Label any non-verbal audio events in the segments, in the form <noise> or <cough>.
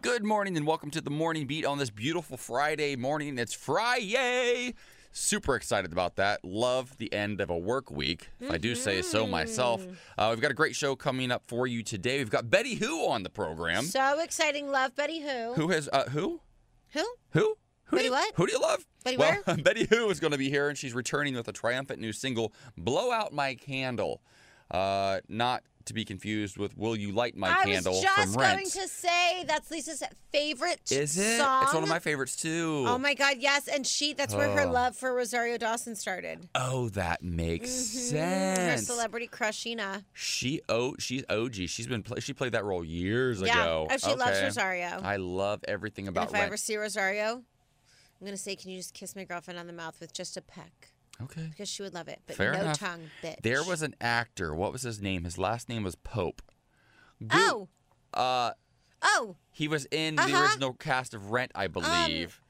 Good morning and welcome to the morning beat on this beautiful Friday morning. It's Friday. Super excited about that. Love the end of a work week, if I do say so myself. Uh, we've got a great show coming up for you today. We've got Betty Who on the program. So exciting. Love Betty Who. Who has uh, who? Who? Who? Who Betty do you, what? Who do you love? Betty well, where? <laughs> Betty Who is going to be here, and she's returning with a triumphant new single, "Blow Out My Candle." Uh, not to be confused with "Will You Light My Candle? I Candle" was just from Rent. going to say that's Lisa's favorite Is it? song. It's one of my favorites too. Oh my God, yes. And she, that's where her love for Rosario Dawson started. Oh, that makes Mhm. Her sense. celebrity crushina. She oh she's OG. She's been play, she played that role years Yeah. ago. Oh, she loves Rosario. I love everything about if I Rent. ever see Rosario, I'm going to say, can you just kiss my girlfriend on the mouth with just a peck? Okay. Because she would love it. But Fair no enough. tongue, bitch. There was an actor. What was his name? His last name was Pope. Go- Oh, Uh, oh, he was in the Uh-huh. original cast of Rent, I believe.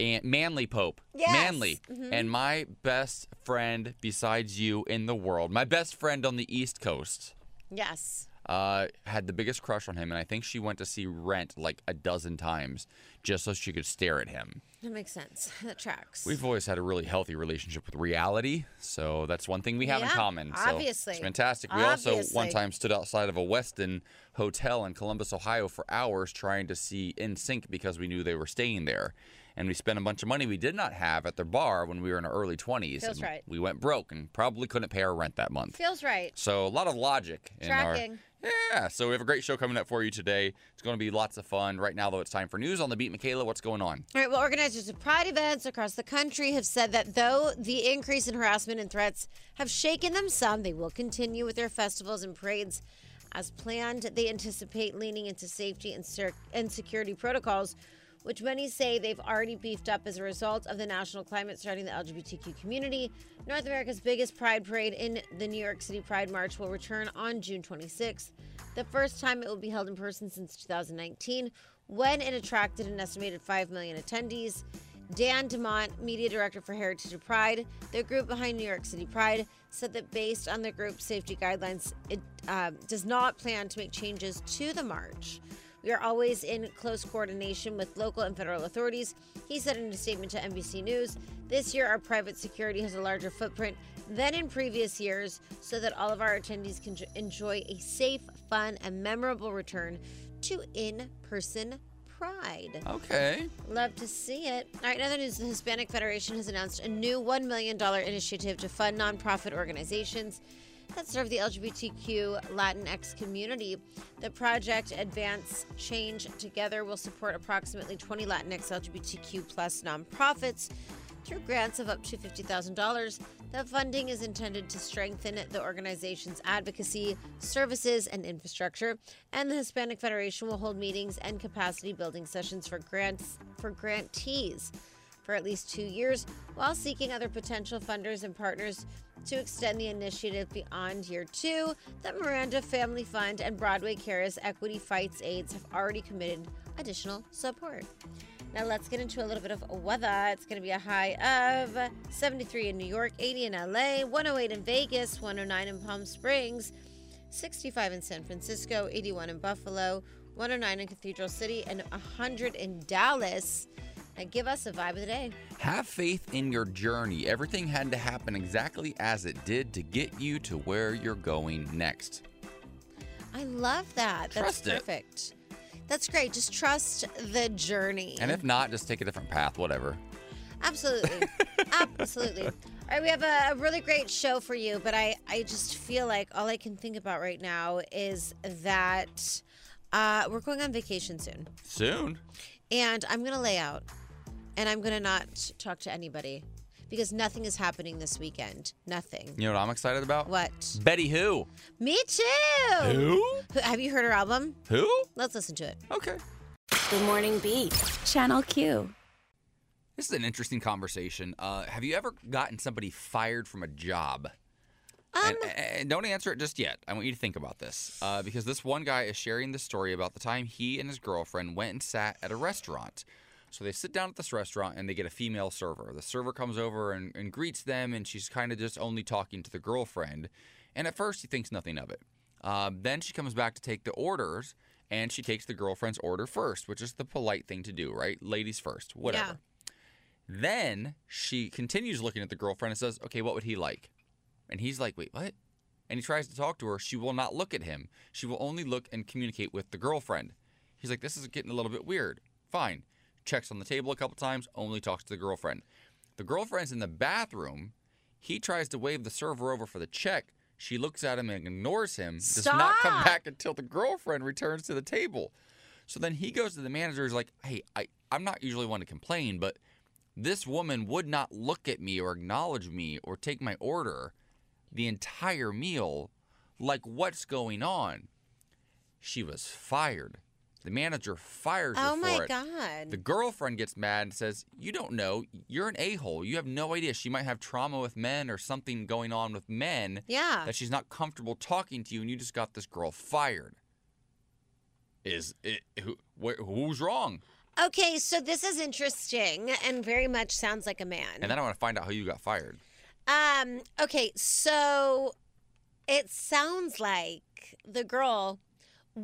and Manly Pope. Yes. Manly. Mhm. And my best friend besides you in the world, my best friend on the East Coast. yes. uh, had the biggest crush on him, and I think she went to see Rent like a dozen times just so she could stare at him. That makes sense. <laughs> That tracks. We've always had a really healthy relationship with reality, so that's one thing we have in common. So obviously. it's fantastic. We also one time stood outside of a Westin hotel in Columbus, Ohio, for hours trying to see NSYNC because we knew they were staying there. And we spent a bunch of money we did not have at their bar when we were in our early 20s. Feels and right. We went broke and probably couldn't pay our rent that month. Feels right. So a lot of logic in our Tracking. yeah. So we have a great show coming up for you today. It's going to be lots of fun. Right now, though, it's time for news on the beat. Michaela, what's going on? All right, well, organizers of Pride events across the country have said that though the increase in harassment and threats have shaken them some, they will continue with their festivals and parades as planned. They anticipate leaning into safety and, and security protocols, which many say they've already beefed up as a result of the national climate starting the LGBTQ community. North America's biggest Pride parade in the New York City Pride March will return on June 26th. The first time it will be held in person since 2019, when it attracted an estimated 5 million attendees. Dan Dimant, media director for Heritage of Pride, the group behind New York City Pride, said that based on the group's safety guidelines, it um, does not plan to make changes to the march. We are always in close coordination with local and federal authorities, he said in a statement to NBC News. This year, our private security has a larger footprint than in previous years so that all of our attendees can enjoy a safe, fun, and memorable return to in person pride. Okay. Love to see it. All right, in other news, the Hispanic Federation has announced a new $1 million initiative to fund nonprofit organizations that serve the LGBTQ Latinx community. The project Advance Change Together will support approximately 20 Latinx LGBTQ plus nonprofits through grants of up to $50,000. The funding is intended to strengthen the organization's advocacy, services, and infrastructure. And the Hispanic Federation will hold meetings and capacity building sessions for grants for grantees for at least two years while seeking other potential funders and partners to extend the initiative beyond year two. The Miranda Family Fund and Broadway Cares Equity Fights AIDS have already committed additional support. Now let's get into a little bit of weather. It's going to be a high of 73 in New York, 80 in LA, 108 in Vegas, 109 in Palm Springs, 65 in San Francisco, 81 in Buffalo, 109 in Cathedral City, and 100 in Dallas. Now give us a vibe of the day. Have faith in your journey. Everything had to happen exactly as it did to get you to where you're going next. I love that. Trust it. That's perfect. That's great. Just trust the journey. And if not, just take a different path, whatever. Absolutely. <laughs> Absolutely. All right, we have a, a really great show for you, but I, I just feel like all I can think about right now is that uh, we're going on vacation soon. Soon. And I'm going to lay out and I'm going to not talk to anybody because nothing is happening this weekend. Nothing. You know what I'm excited about? What? Betty Who? Me too. Who? Who- Have you heard her album? Who? Let's listen to it. Okay. Good Morning Beat, Channel Q. This is an interesting conversation. Uh, have you ever gotten somebody fired from a job? Um, and, and don't answer it just yet. I want you to think about this uh, because this one guy is sharing the story about the time he and his girlfriend went and sat at a restaurant. So they sit down at this restaurant and they get a female server. The server comes over and, and greets them, and she's kind of just only talking to the girlfriend. And at first, he thinks nothing of it. Uh, then she comes back to take the orders, and she takes the girlfriend's order first, which is the polite thing to do, right? Ladies first, whatever. Then she continues looking at the girlfriend and says, "Okay, what would he like?" And he's like, "Wait, what?" And he tries to talk to her. She will not look at him. She will only look and communicate with the girlfriend. He's like, "This is getting a little bit weird." Fine. Checks on the table a couple times, only talks to the girlfriend. The girlfriend's in the bathroom. He tries to wave the server over for the check. She looks at him and ignores him. Does not come back until the girlfriend returns to the table. So then he goes to the manager. He's like, "Hey, I, I'm not usually one to complain, but this woman would not look at me or acknowledge me or take my order the entire meal. Like, what's going on?" She was fired. The manager fires her Oh for my. God. The girlfriend gets mad and says, You don't know. You're an a hole. You have no idea. She might have trauma with men or something going on with men yeah. that she's not comfortable talking to you, and you just got this girl fired. Is it who, wh- who's wrong? Okay, so this is interesting and very much sounds like a man. And then I want to find out how you got fired. Um, okay, so it sounds like the girl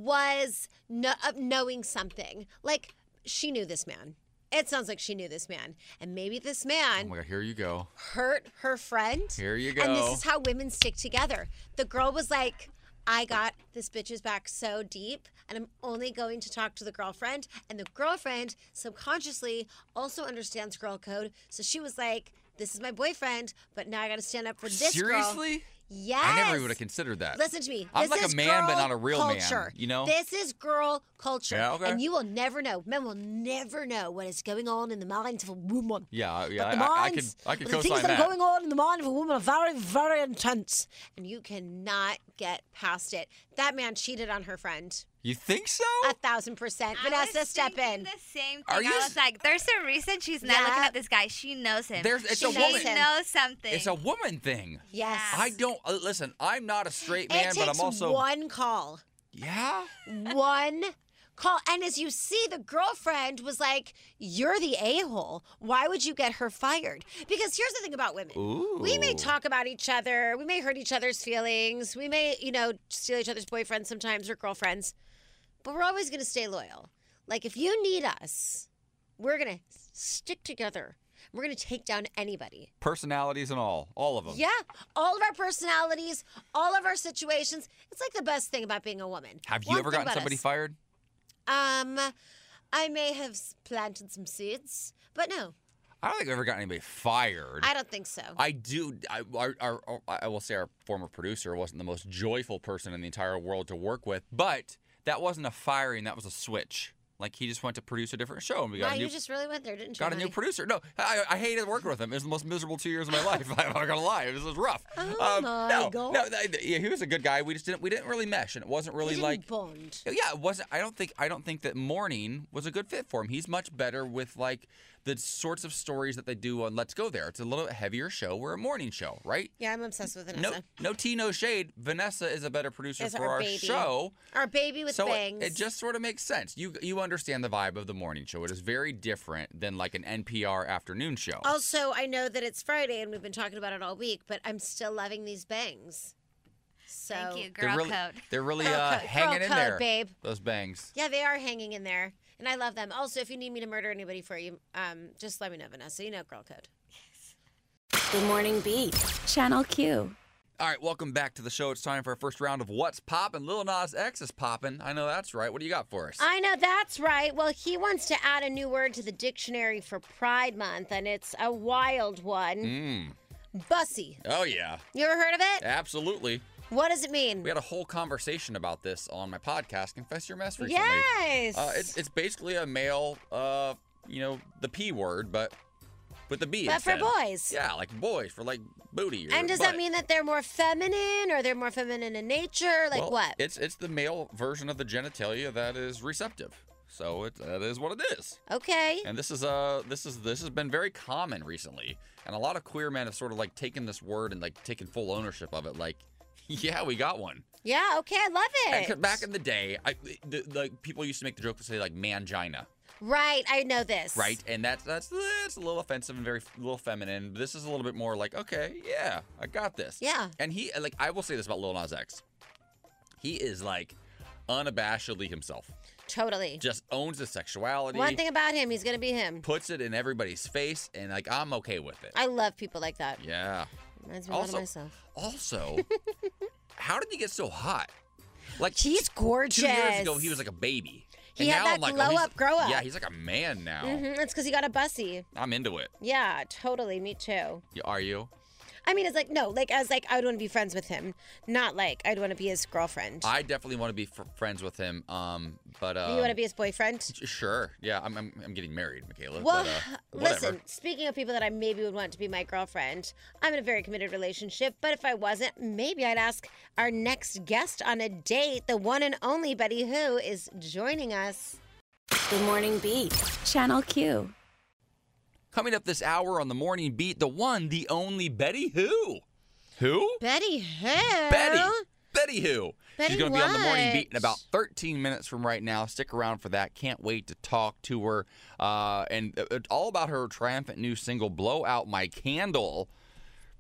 was no- uh, knowing something. Like she knew this man. It sounds like she knew this man. And maybe this Oh man my god, here you go. hurt her friend. Here you go. And this is how women stick together. The girl was like, I got this bitch's back so deep, and I'm only going to talk to the girlfriend. And the girlfriend subconsciously also understands girl code. So she was like, This is my boyfriend, but now I got to stand up for this girl. Seriously? Yes. I never would have considered that. Listen to me. I'm This like a man, but not a real man, culture. you know? This is girl culture. Yeah, okay. And you will never know. Men will never know what is going on in the mind of a woman. yeah, yeah, But the I, I could, minds, I could but the things that, that. are going on in the mind of a woman are very, very intense, and you cannot get past it. That man cheated on her friend. You think so? A thousand percent. I Vanessa, was step thinking in. The same thing. Are you I s- was like, there's a reason she's not looking at this guy. She knows him. There's- it's she a woman- She knows something. It's a woman thing. Yes. I don't uh, listen. I'm not a straight man, it but takes I'm also one call. yeah. one call. And as you see, the girlfriend was like, You're the a hole. Why would you get her fired? Because here's the thing about women we may Ooh. talk about each other, we may hurt each other's feelings, we may, you know, steal each other's boyfriends sometimes or girlfriends, but we're always going to stay loyal. Like, if you need us, we're going to stick together. We're going to take down anybody. Personalities and all, all of them. Yeah, all of our personalities, all of our situations. It's like the best thing about being a woman. Have you One ever gotten somebody us. fired? Um, I may have planted some seeds, but no, I don't think I've ever gotten anybody fired. I don't think so. I do. I, our, our, our- I will say our former producer wasn't the most joyful person in the entire world to work with, but that wasn't a firing. That was a switch. Like he just went to produce a different show, and we got wow, a new you just really went there, didn't you? got a new producer. No, I, I hated working with him. It was the most miserable two years of my <laughs> life. I'm not gonna lie. This was rough. Oh um, my no, God. no, yeah, he was a good guy. We just didn't we didn't really mesh, and it wasn't really like bond. yeah, it wasn't. I don't think. I don't think that morning was a good fit for him. He's much better with like the sorts of stories that they do on Let's Go There. It's a little heavier show. We're a morning show, right? Yeah, I'm obsessed with No, Vanessa. no tea, no shade. Vanessa is a better producer Is for our our baby. show. Our baby with so it- bangs. It, just sort of makes sense. You you understand the vibe of the morning show. It is very different than like an NPR afternoon show. Also, I know that it's Friday and we've been talking about it all week, but I'm still loving these bangs. So Thank you, they're girl really, code. they're really uh, code- hanging girl in code, there, babe. Those bangs. Yeah, they are hanging in there, and I love them. Also, if you need me to murder anybody for you, um, just let me know, Vanessa. You know, girl code. Good Morning Beat. Channel Q. All right, welcome back to the show. It's time for our first round of What's Poppin'. Lil Nas X is poppin'. I know that's right. What do you got for us? I know that's right. Well, he wants to add a new word to the dictionary for Pride Month, and it's a wild one. Mm. Bussy. Oh, yeah. You ever heard of it? Absolutely. What does it mean? We had a whole conversation about this on my podcast, Confess Your Mess, recently. Yes. Uh, it's, it's basically a male, uh, you know, the P word, but with the B but for boys. Yeah, like boys, for like booty. Or And does butt. that mean that they're more feminine or they're more feminine in nature? Like Well, what? It's it's the male version of the genitalia that is receptive. So it, that is what it is. okay. And this is uh this is this has been very common recently, and a lot of queer men have sort of like taken this word and like taken full ownership of it. Like, yeah, we got one. Yeah, okay, I love it. back in the day, I the, the people used to make the joke to say like mangina, right, I know this. right? And that's that's that's a little offensive and very a little feminine. This is a little bit more like, okay, yeah, I got this. Yeah. And he like I will say this about Lil Nas X. He is like unabashedly himself. Totally. Just owns his sexuality. One thing about him, he's gonna be him. puts it in everybody's face, and like I'm okay with it. I love people like that. yeah. Reminds me Also, myself. also, <laughs> how did he get so hot? Like He's gorgeous. Two years ago, he was like a baby. He and had now that I'm like, glow oh, up, grow up. Yeah, he's like a man now. hmm It's because he got a bussy. I'm into it. Yeah, totally. Me too. Are you? I mean, it's like no, like as like I would want to be friends with him, not like I'd want to be his girlfriend. I definitely want to be f- friends with him. Um, but uh, you want to be his boyfriend? Sure. Yeah, I'm, I'm, I'm getting married, Michaela. Well, but, uh, <sighs> listen. Speaking of people that I maybe would want to be my girlfriend, I'm in a very committed relationship. But if I wasn't, maybe I'd ask our next guest on a date. The one and only Betty Who is joining us. Good Morning Beat. Channel Q. Coming up this hour on the morning beat, the one, the only Betty Who. Who? Betty Who? Betty. Betty Who. Betty She's going to be on the morning beat in about 13 minutes from right now. Stick around for that. Can't wait to talk to her. Uh, and uh, it's all about her triumphant new single, Blow Out My Candle.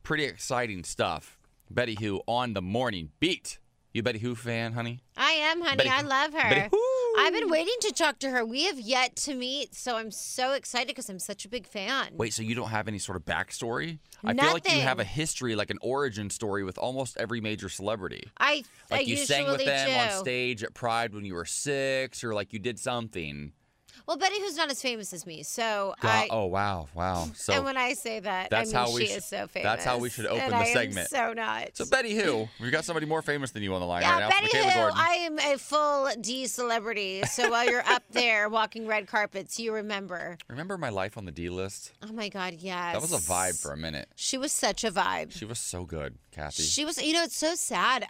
Pretty exciting stuff. Betty Who on the morning beat. You Betty Who fan, honey? I am, honey. Betty I Who- love her. Betty Who. I've been waiting to talk to her. We have yet to meet, so I'm so excited because I'm such a big fan. Wait, so you don't have any sort of backstory? I feel like you have a history, like an origin story with almost every major celebrity. I I Like you usually sang with them do. on stage at Pride when you were six, or like you did something. Well, Betty, who's not as famous as me, so God- I. oh wow, wow. So and when I say that, that's I mean how we she sh- is so famous. that's how we should open and the I am segment. so not. So Betty Who? We've got somebody more famous than you on the line yeah, right now. Betty Michaela Who, Gordon. I am a full D celebrity. So while you're up there <laughs> walking red carpets, you remember. Remember my life on the D list? Oh my God, yes. That was a vibe for a minute. She was such a vibe. She was so good, Kathy. She was, you know, it's so sad. Uh,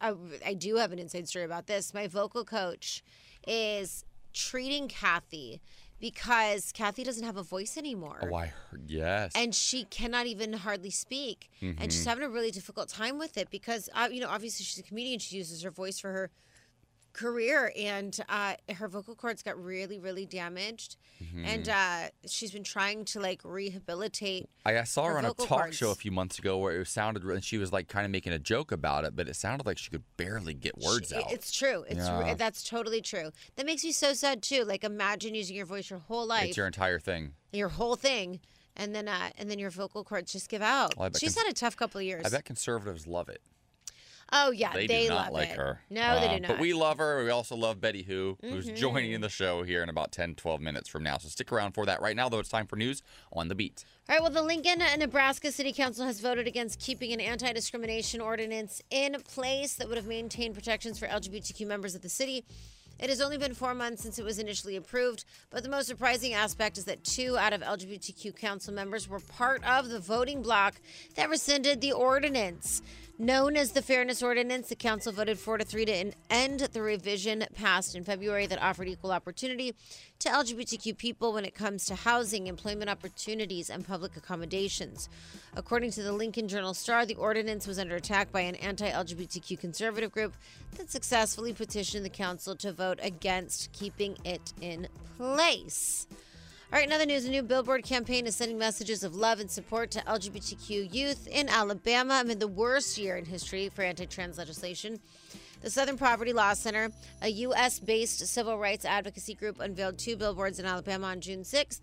I, I do have an inside story about this. My vocal coach is treating Kathy because Kathy doesn't have a voice anymore. oh, I heard. Yes. and she cannot even hardly speak and Mm-hmm. she's having a really difficult time with it because uh, you know obviously she's a comedian she uses her voice for her career and uh, her vocal cords got really really damaged Mm-hmm. and uh, she's been trying to like rehabilitate I, I saw her her on a talk cords. show a few months ago where it sounded, and she was like kind of making a joke about it, but it sounded like she could barely get words She- out. it's true it's Yeah. that's totally true that makes me so sad too like imagine using your voice your whole life It's your entire thing. your whole thing and then uh, and then your vocal cords just give out Well, she's cons- had a tough couple of years I bet conservatives love it. Oh yeah They, they, do not love like it. her. no they do not Mm-hmm. But we love her. We also love Betty Who, who's joining in the show here in about 10, 12 minutes from now. So stick around for that. Right now, though, it's time for news on the beat. All right, well, the Lincoln, Nebraska City Council has voted against keeping an anti discrimination ordinance in place that would have maintained protections for LGBTQ members of the city. It has only been four months since it was initially approved, but the most surprising aspect is that two out of LGBTQ council members were part of the voting bloc that rescinded the ordinance. Known as the Fairness Ordinance, the council voted 4 to 3 to end the revision passed in February that offered equal opportunity to LGBTQ people when it comes to housing, employment opportunities, and public accommodations. According to the Lincoln Journal Star, the ordinance was under attack by an anti LGBTQ conservative group that successfully petitioned the council to vote against keeping it in place. All right, another news. A new Billboard campaign is sending messages of love and support to LGBTQ youth in Alabama amid the worst year in history for anti trans legislation. The Southern Poverty Law Center, a U.S. based civil rights advocacy group, unveiled two billboards in Alabama on June 6th.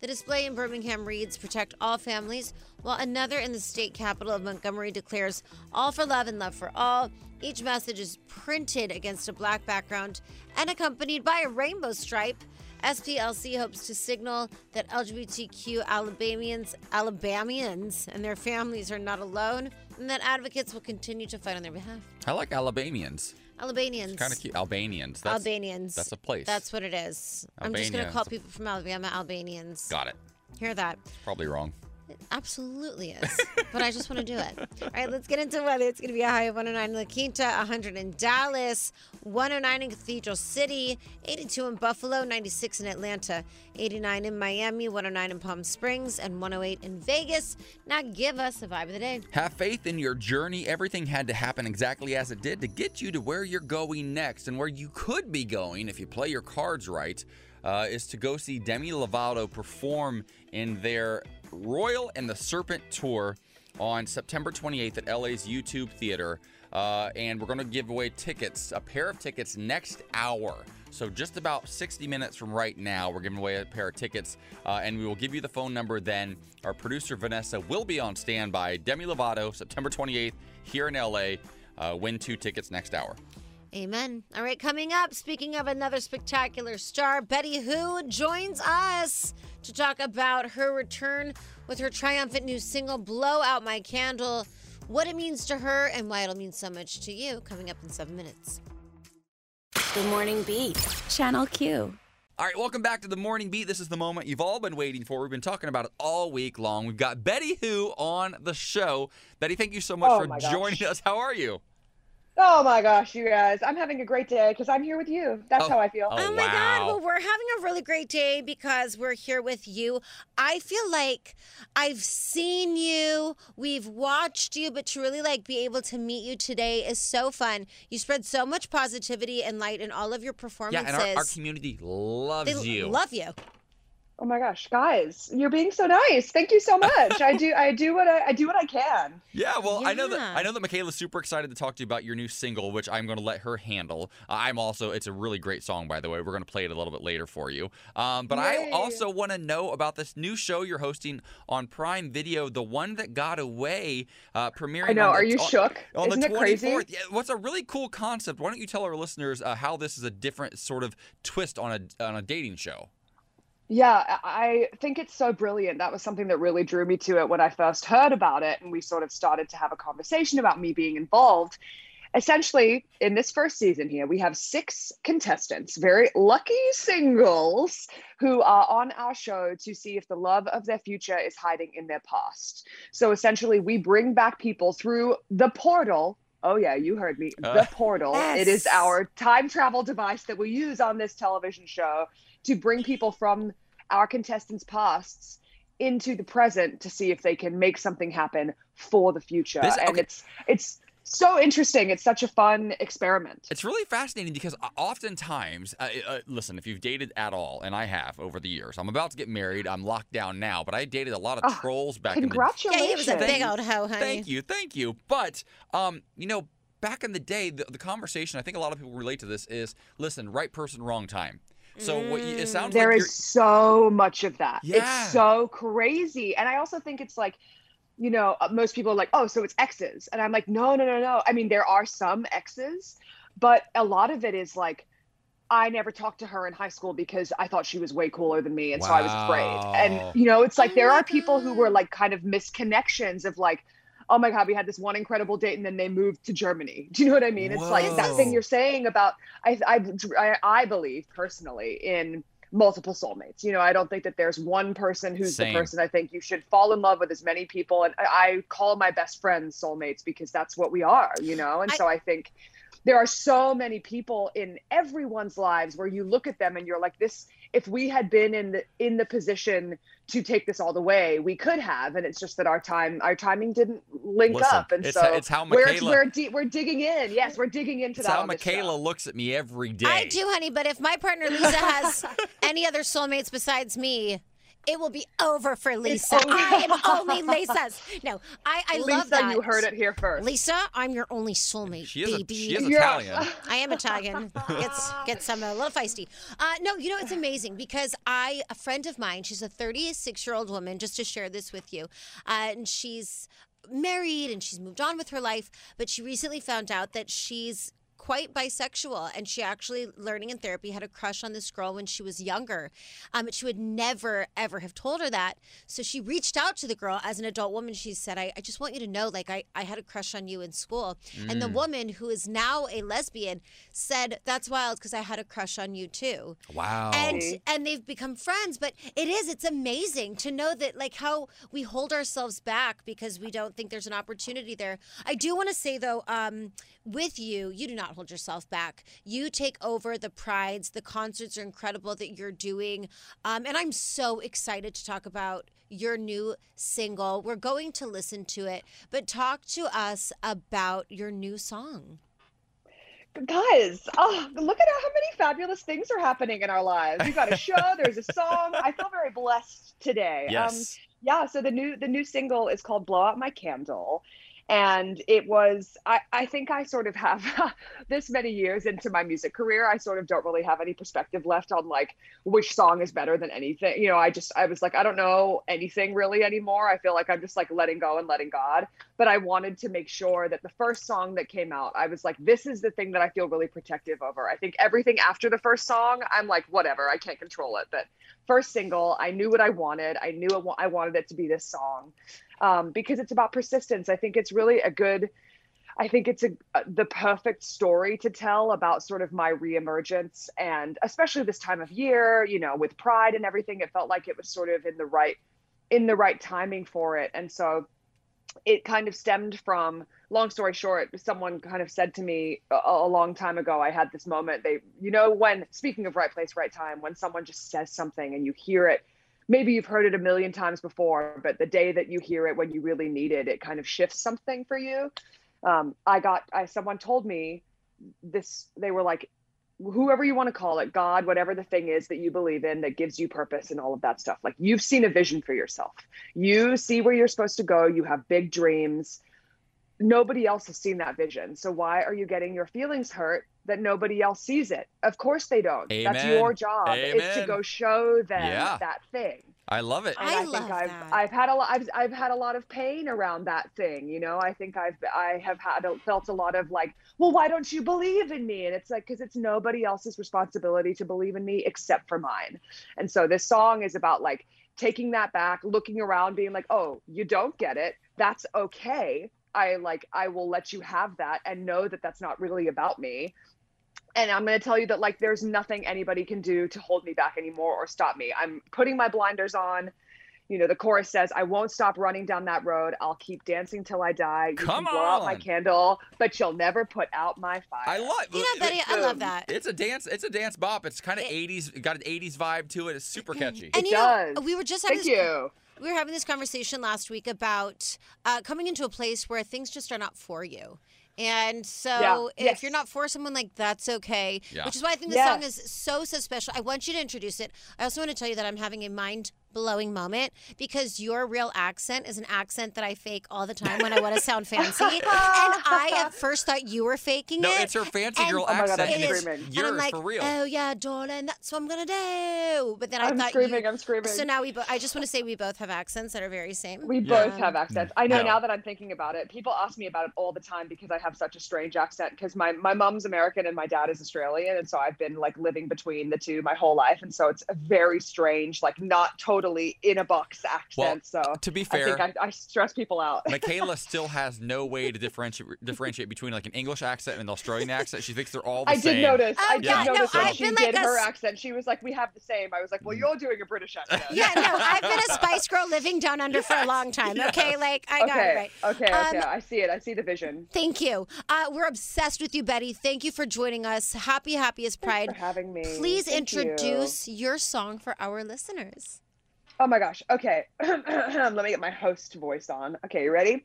The display in Birmingham reads Protect All Families, while another in the state capital of Montgomery declares All for Love and Love for All. Each message is printed against a black background and accompanied by a rainbow stripe. SPLC hopes to signal that LGBTQ Alabamians, Alabamians and their families are not alone, and that advocates will continue to fight on their behalf. I like Alabamians. Alabamians. Kind of cute. Albanians. That's, Albanians. That's a place. That's what it is. I'm just going to call people from Alabama Albanians. Got it. Hear that? It's probably wrong. It absolutely is. but I just want to do it. All right, let's get into weather. It's going to be a high of 109 in La Quinta, 100 in Dallas, 109 in Cathedral City, 82 in Buffalo, 96 in Atlanta, 89 in Miami, 109 in Palm Springs, and 108 in Vegas. Now give us the vibe of the day. Have faith in your journey. Everything had to happen exactly as it did to get you to where you're going next and where you could be going if you play your cards right. Uh, is to go see Demi Lovato perform in their Royal and the Serpent tour on September 28th at LA's YouTube Theater. uh, and we're going to give away tickets, a pair of tickets next hour. So just about 60 minutes from right now, we're giving away a pair of tickets, uh, and we will give you the phone number. Then our producer Vanessa will be on standby. Demi Lovato, September 28th, here in LA. Uh, win two tickets next hour. Amen. All right, coming up, speaking of another spectacular star, Betty Who joins us to talk about her return with her triumphant new single, Blow Out My Candle, what it means to her, and why it'll mean so much to you. Coming up in seven minutes. Good Morning Beat. Channel Q. All right, welcome back to the Morning Beat. This is the moment you've all been waiting for. We've been talking about it all week long. We've got Betty Who on the show. Betty, thank you so much Oh for joining us. How are you? Oh my gosh, you guys. I'm having a great day because I'm here with you. That's Oh. how I feel. Oh, Oh my God. Well, we're having a really great day because we're here with you. I feel like I've seen you, we've watched you, but to really like be able to meet you today is so fun. You spread so much positivity and light in all of your performances. Yeah, and our, our community loves they you. love you. Oh my gosh, guys, you're being so nice. Thank you so much. I do <laughs> I do what I, I do what I can. Yeah, well, I know that I know that Michaela's super excited to talk to you about your new single, which I'm going to let her handle. Uh, I'm also it's a really great song, by the way. We're going to play it a little bit later for you. Um, but I also want to know about this new show you're hosting on Prime Video, the one that got away, uh, premiering. I know. on the- Are you on- shook? On Isn't the it crazy? 24th. Yeah, what's a really cool concept? Why don't you tell our listeners uh, how this is a different sort of twist on a on a dating show? Yeah, I I think it's so brilliant. That was something that really drew me to it when I first heard about it, and we sort of started to have a conversation about me being involved. Essentially, in this first season here, we have six contestants, very lucky singles, who are on our show to see if the love of their future is hiding in their past. So essentially, we bring back people through the portal. Oh, yeah, you heard me. Uh. the portal. It is our time travel device that we use on this television show to bring people from our contestants' pasts into the present to see if they can make something happen for the future. This- and it's it's so interesting. It's such a fun experiment. It's really fascinating because oftentimes, uh, uh, listen, if you've dated at all, and I have over the years, I'm about to get married. I'm locked down now, but I dated a lot of Oh, trolls back in the Yeah, Congratulations. he was a Thank big you. old hoe, honey. Thank you, thank you. But um, you know, back in the day, the, the conversation I think a lot of people relate to this is: listen, right person, wrong time. So what you, it sounds There like is so much of that. Yeah. It's so crazy. And I also think it's like, you know, uh, most people are like, oh, so it's exes. And I'm like, no, no, no, no. I mean, there are some exes, but a lot of it is like, I never talked to her in high school because I thought she was way cooler than me. And so I was afraid. And, you know, it's like there are people who were like kind of misconnections of like, oh my God, we had this one incredible date and then they moved to Germany. <laughs> Do you know what I mean? It's like that thing you're saying about, I, I, I, I believe personally in multiple soulmates. You know, I don't think that there's one person who's Same. the person I think you should fall in love with as many people. And I, I call my best friends soulmates because that's what we are, you know? And I- so I think there are so many people in everyone's lives where you look at them and you're like, this, if we had been in the in the position to take this all the way, we could have. And it's just that our time, our timing didn't link Listen, up. And it's so how- it's how we're, we're, di- we're digging in. Yes, we're digging into it's that. how on this show. Michaela looks at me every day. I do, honey, but if my partner Lisa has <laughs> any other soulmates besides me, it will be over for Lisa. over. I am only <laughs> Lisa's. No, I, I Lisa, love that. you heard it here first. Lisa, I'm your only soulmate, She is, a, baby. she is Yeah. Italian. I am Italian. Gets gets some a little feisty. Uh, no, you know it's amazing because I a friend of mine. She's a 36 year old woman. Just to share this with you, uh, and she's married and she's moved on with her life. But she recently found out that she's quite bisexual and she actually learning in therapy had a crush on this girl when she was younger. Um, but she would never ever have told her that. So she reached out to the girl as an adult woman. She said i, I just want you to know like I, I had a crush on you in school. And the woman who is now a lesbian said that's wild because i had a crush on you too. Wow. and and they've become friends but it is it's amazing to know that like how we hold ourselves back because we don't think there's an opportunity there. I do want to say though um with you you do not hold yourself back. You take over the prides. The concerts are incredible that you're doing. Um and i'm so excited to talk about your new single. We're going to listen to it. But talk to us about your new song. Guys oh look at how many fabulous things are happening in our lives. We've got a show <laughs> there's a song. I feel very blessed today. Um yes. yeah so the new the new single is called blow out my candle and it was I, I think i sort of have <laughs> this many years into my music career i sort of don't really have any perspective left on like which song is better than anything. You know i just i was like i don't know anything really anymore. I feel like i'm just like letting go and letting god. But i wanted to make sure that the first song that came out i was like this is the thing that i feel really protective over. I think everything after the first song i'm like whatever i can't control it. But first single i knew what i wanted. I knew it, i wanted it to be this song um, because it's about persistence. I think it's really a good. I think it's a the perfect story to tell about sort of my reemergence and especially this time of year, you know, with pride and everything. It felt like it was sort of in the right in the right timing for it, and so it kind of stemmed from. Long story short, someone kind of said to me a, a long time ago. I had this moment. They, you know, when speaking of right place, right time, when someone just says something and you hear it maybe you've heard it a million times before, but the day that you hear it when you really need it, it kind of shifts something for you. Um, I got, I, someone told me this, they were like, whoever you want to call it, God, whatever the thing is that you believe in that gives you purpose and all of that stuff. Like you've seen a vision for yourself. You see where you're supposed to go. You have big dreams. Nobody else has seen that vision. So why are you getting your feelings hurt that nobody else sees it. Of course they don't. Amen. That's your job Amen. is to go show them Yeah. that thing. I love it. And I I, think love I've that. I've had a lot I've, I've had a lot of pain around that thing, you know. I think I've I have had a, felt a lot of like, well, why don't you believe in me? And it's like cuz it's nobody else's responsibility to believe in me except for mine. And so this song is about like taking that back, looking around being like, "Oh, you don't get it. That's okay." I like I will let you have that and know that that's not really about me and I'm going to tell you that like there's nothing anybody can do to hold me back anymore or stop me. I'm putting my blinders on. You know, the chorus says, "I won't stop running down that road. I'll keep dancing till I die. You Come can blow out my candle, but you'll never put out my fire." I love. You know, Betty, I love that. It's a dance. It's a dance bop. It's kind of It- 80s. Got an 80s vibe to it. It's super catchy. And It you know, we were just having Thank this, you. we were having this conversation last week about uh, coming into a place where things just are not for you. And so Yeah. if Yes. you're not for someone like that's okay. Yeah. Which is why I think the Yes. song is so so special. I want you to introduce it. I also want to tell you that I'm having a mind blowing moment because your real accent is an accent that I fake all the time when I want to sound <laughs> fancy. and I at first thought you were faking No, it. it's her fancy and- girl Oh my God, accent, I'm and it's screaming. and yours I'm like, for real. oh yeah, darling, that's what I'm gonna do. But then I I'm thought screaming. you. I'm screaming. So now we both. I just want to say we both have accents that are very same. We Yeah. both have accents. I know Yeah. now that I'm thinking about it. People ask me about it all the time because I have such a strange accent. Because my my mom's American and my dad is Australian, and so I've been like living between the two my whole life, and so it's a very strange, like not totally in a box accent. Well, so to be I fair, think I, I stress people out. <laughs> Michaela still has no way to differentiate differentiate between like an English accent and an Australian accent. She thinks they're all the I same. did notice. Oh, I did yeah, no, notice when I've she been did like a her accent. She was like, "We have the same." I was like, "Well, Mm. you're doing a British accent." Yeah, no, I've been a <laughs> Spice Girl living down under for a long time. Okay, like I got okay. it right. Okay. Okay. Um, I see it. I see the vision. Thank you. Uh, we're obsessed with you, Betty. Thank you for joining us. Happy, happiest Thanks Pride. for having me. Please Thank you. introduce your song for our listeners. Oh my gosh. Okay. <clears throat> Let me get my host voice on. Okay, you ready?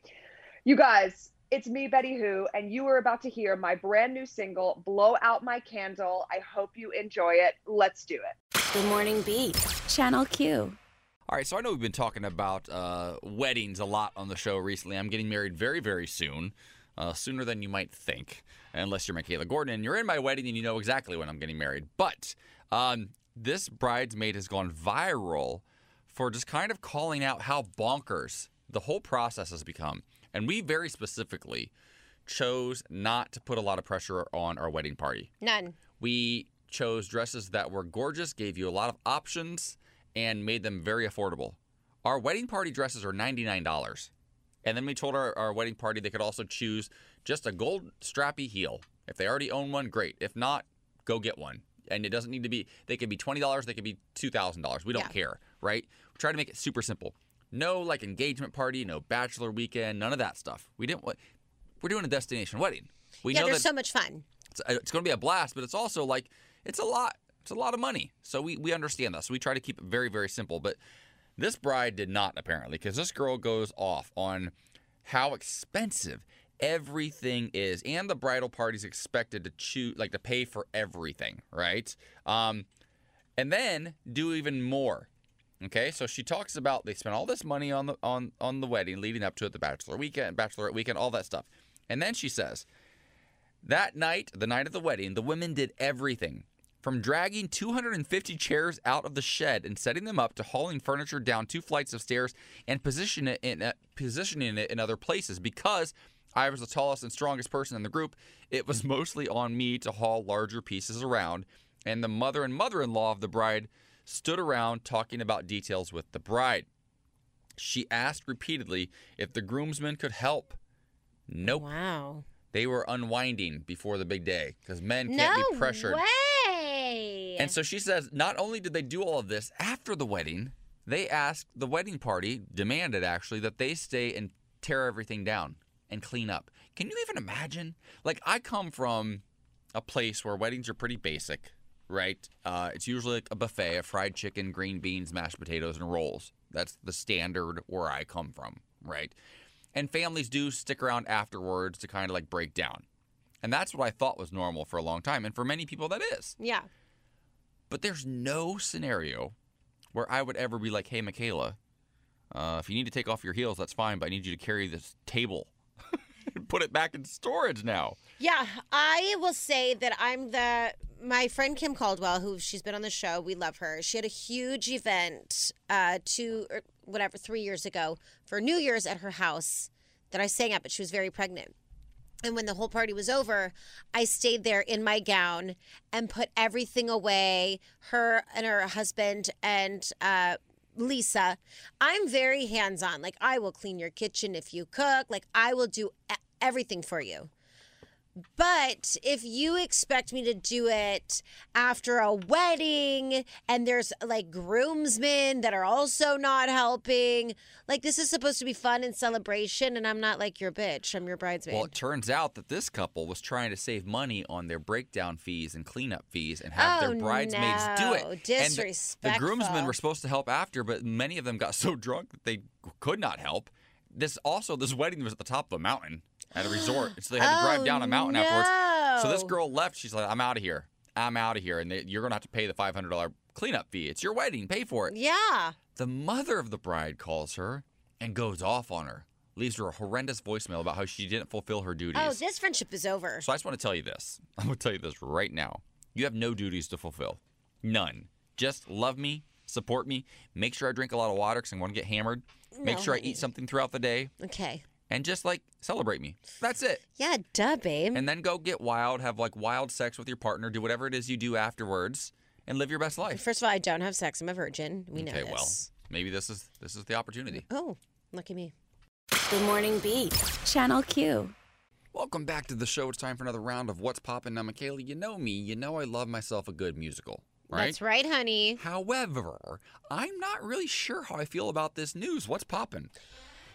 You guys, it's me, Betty Who, and you are about to hear my brand new single, Blow Out My Candle. I hope you enjoy it. Let's do it. Good Morning Beat. Channel Q. All right, so I know we've been talking about uh, weddings a lot on the show recently. I'm getting married very, very soon, uh, sooner than you might think, unless you're Michaela Gordon and you're in my wedding and you know exactly when I'm getting married. But um, this bridesmaid has gone viral for just kind of calling out how bonkers the whole process has become. And we very specifically chose not to put a lot of pressure on our wedding party. None. We chose dresses that were gorgeous, gave you a lot of options, and made them very affordable. Our wedding party dresses are $99. And then we told our, our wedding party they could also choose just a gold strappy heel. If they already own one, great. If not, go get one. And it doesn't need to be, they could be $20, they could be $2,000. We don't Yeah. care, right? Try to make it super simple. No like engagement party, no bachelor weekend, none of that stuff. We didn't we're doing a destination wedding. We yeah, know there's so much fun. it's, uh, it's going to be a blast, but it's also like it's a lot. It's a lot of money. So we we understand that. So we try to keep it very very simple. But this bride did not apparently because this girl goes off on how expensive everything is, and the bridal party's expected to choose like to pay for everything, right? Um, and then do even more. Okay, so she talks about they spent all this money on the on on the wedding leading up to it, the bachelor weekend, bachelorette weekend, all that stuff. And then she says, that night, the night of the wedding, the women did everything from dragging 250 chairs out of the shed and setting them up to hauling furniture down two flights of stairs and position it in, uh, positioning it in other places because I was the tallest and strongest person in the group. It was mostly on me to haul larger pieces around, and the mother and mother-in-law of the bride stood around talking about details with the bride. She asked repeatedly if the groomsmen could help. Nope. Wow. They were unwinding before the big day because men can't no be pressured. way. And so she says not only did they do all of this after the wedding, they asked the wedding party, demanded actually, that they stay and tear everything down and clean up. Can you even imagine? Like, I come from a place where weddings are pretty basic, right? Uh, it's usually like a buffet of fried chicken, green beans, mashed potatoes, and rolls. That's the standard where I come from, right? And families do stick around afterwards to kind of like break down. And that's what I thought was normal for a long time. And for many people, that is. yeah. But there's no scenario where I would ever be like, hey, Michaela, uh, if you need to take off your heels, that's fine, but I need you to carry this table <laughs> and put it back in storage now. Yeah, I will say that I'm the my friend Kim Caldwell, who she's been on the show. We love her. She had a huge event uh, two or whatever three years ago for New Year's at her house that I sang at, but she was very pregnant. And when the whole party was over, I stayed there in my gown and put everything away. Her and her husband and uh, Lisa. I'm very hands on. Like, I will clean your kitchen if you cook. Like, I will do everything for you. But if you expect me to do it after a wedding and there's like groomsmen that are also not helping, like this is supposed to be fun and celebration, and I'm not like your bitch. I'm your bridesmaid. Well, it turns out that this couple was trying to save money on their breakdown fees and cleanup fees and have Oh, their bridesmaids do no. it. And the- the, groomsmen were supposed to help after, but many of them got <laughs> so drunk that they could not help. This also, this wedding was at the top of a mountain at a resort, And so they had to drive Oh, down a oh, mountain afterwards. So this girl left. She's like, "I'm out of here. I'm out of here," and they, you're gonna have to pay the five hundred dollar cleanup fee. It's your wedding. Pay for it. yeah. The mother of the bride calls her and goes off on her, leaves her a horrendous voicemail about how she didn't fulfill her duties. Oh, this friendship is over. So I just want to tell you this. <laughs> I'm going to tell you this right now. You have no duties to fulfill. None. Just love me, support me, make sure I drink a lot of water because I'm going to get hammered. Make No, sure I eat something throughout the day Okay. And just like celebrate me. That's it. Yeah, duh, babe. And then go get wild, have like wild sex with your partner, do whatever it is you do afterwards and live your best life. First of all, I don't have sex. I'm a virgin. We know okay, this. well, maybe this is this is the opportunity. Oh, look at me. Good Morning Beat. Channel Q. Welcome back to the show. It's time for another round of What's Poppin' Now, Michaela. You know me. You know I love myself a good musical, right? That's right, honey. However, I'm not really sure how I feel about this news. What's poppin'?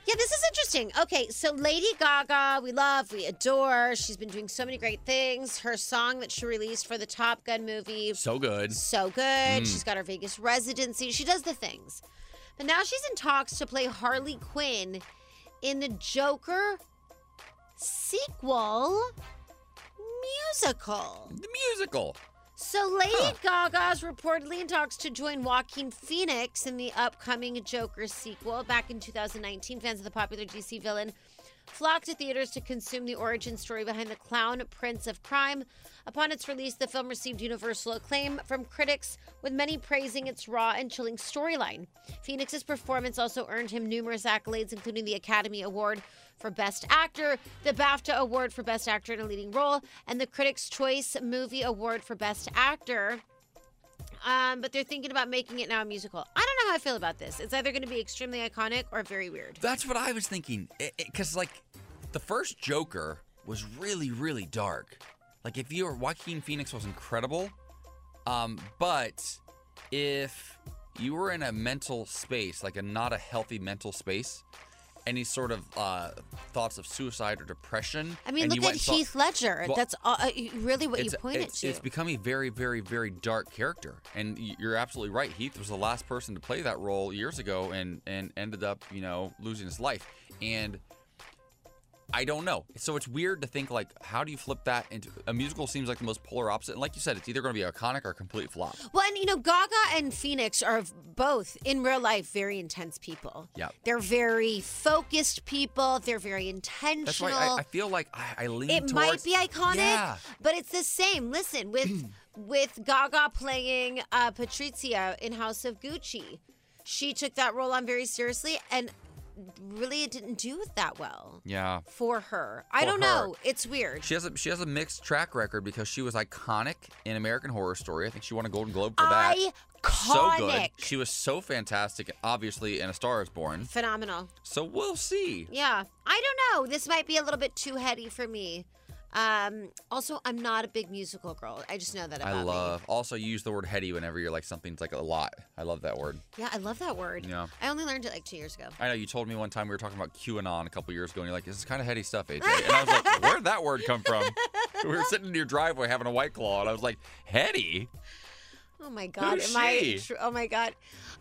Yeah, this is interesting. Okay, so Lady Gaga, we love, we adore. She's been doing so many great things. Her song that she released for the Top Gun movie, So good. so good. Mm. She's got her Vegas residency. She does the things. But now she's in talks to play Harley Quinn in the Joker sequel musical. The musical. So Lady Huh. Gaga's reportedly in talks to join Joaquin Phoenix in the upcoming Joker sequel. Back in 2019, fans of the popular DC villain flocked to theaters to consume the origin story behind the clown prince of crime. Upon its release, the film received universal acclaim from critics, with many praising its raw and chilling storyline. Phoenix's performance also earned him numerous accolades, including the Academy Award for Best Actor, the BAFTA Award for Best Actor in a Leading Role, and the Critics' Choice Movie Award for Best Actor. Um, but they're thinking about making it now a musical. I don't know how I feel about this. It's either going to be extremely iconic or very weird. That's what I was thinking. Because, like, the first Joker was really, really dark. Like, if you were Joaquin Phoenix was incredible. Um, but if you were in a mental space, like a not a healthy mental space, any sort of uh, thoughts of suicide or depression. I mean, look at and saw- Heath Ledger. Well, That's all, uh, really what you pointed it's, to. it's become a very, very, very dark character, and you're absolutely right. Heath was the last person to play that role years ago, and and ended up, you know, losing his life. And I don't know. So it's weird to think like, how do you flip that into a musical? Seems like the most polar opposite. And like you said, it's either going to be iconic or a complete flop. Well, and you know, Gaga and Phoenix are both in real life very intense people. Yep. They're very focused people. They're very intentional. That's why I, I feel like I, I lean. it towards, might be iconic, Yeah. but it's the same. Listen, with <clears throat> with Gaga playing uh, Patrizia in House of Gucci, she took that role on very seriously, and really it didn't do that well Yeah. for her. I For don't her. know. It's weird. She has a she has a mixed track record because she was iconic in American Horror Story. I think she won a Golden Globe for that. Iconic. So good. She was so fantastic, obviously, in A Star Is Born. Phenomenal. So we'll see. Yeah. I don't know. This might be a little bit too heady for me. Um, also, I'm not a big musical girl. I just know that about I me. love. Also, you use the word heady whenever you're like something's like a lot. I love that word. Yeah, I love that word. Yeah. I only learned it like two years ago. I know you told me one time we were talking about QAnon a couple years ago, and you're like, "This is kind of heady stuff, AJ." <laughs> And I was like, "Where'd that word come from?" we were sitting in your driveway having a white claw, and I was like, "Heady." Oh my god, Who's am I? she? Tr- oh my god,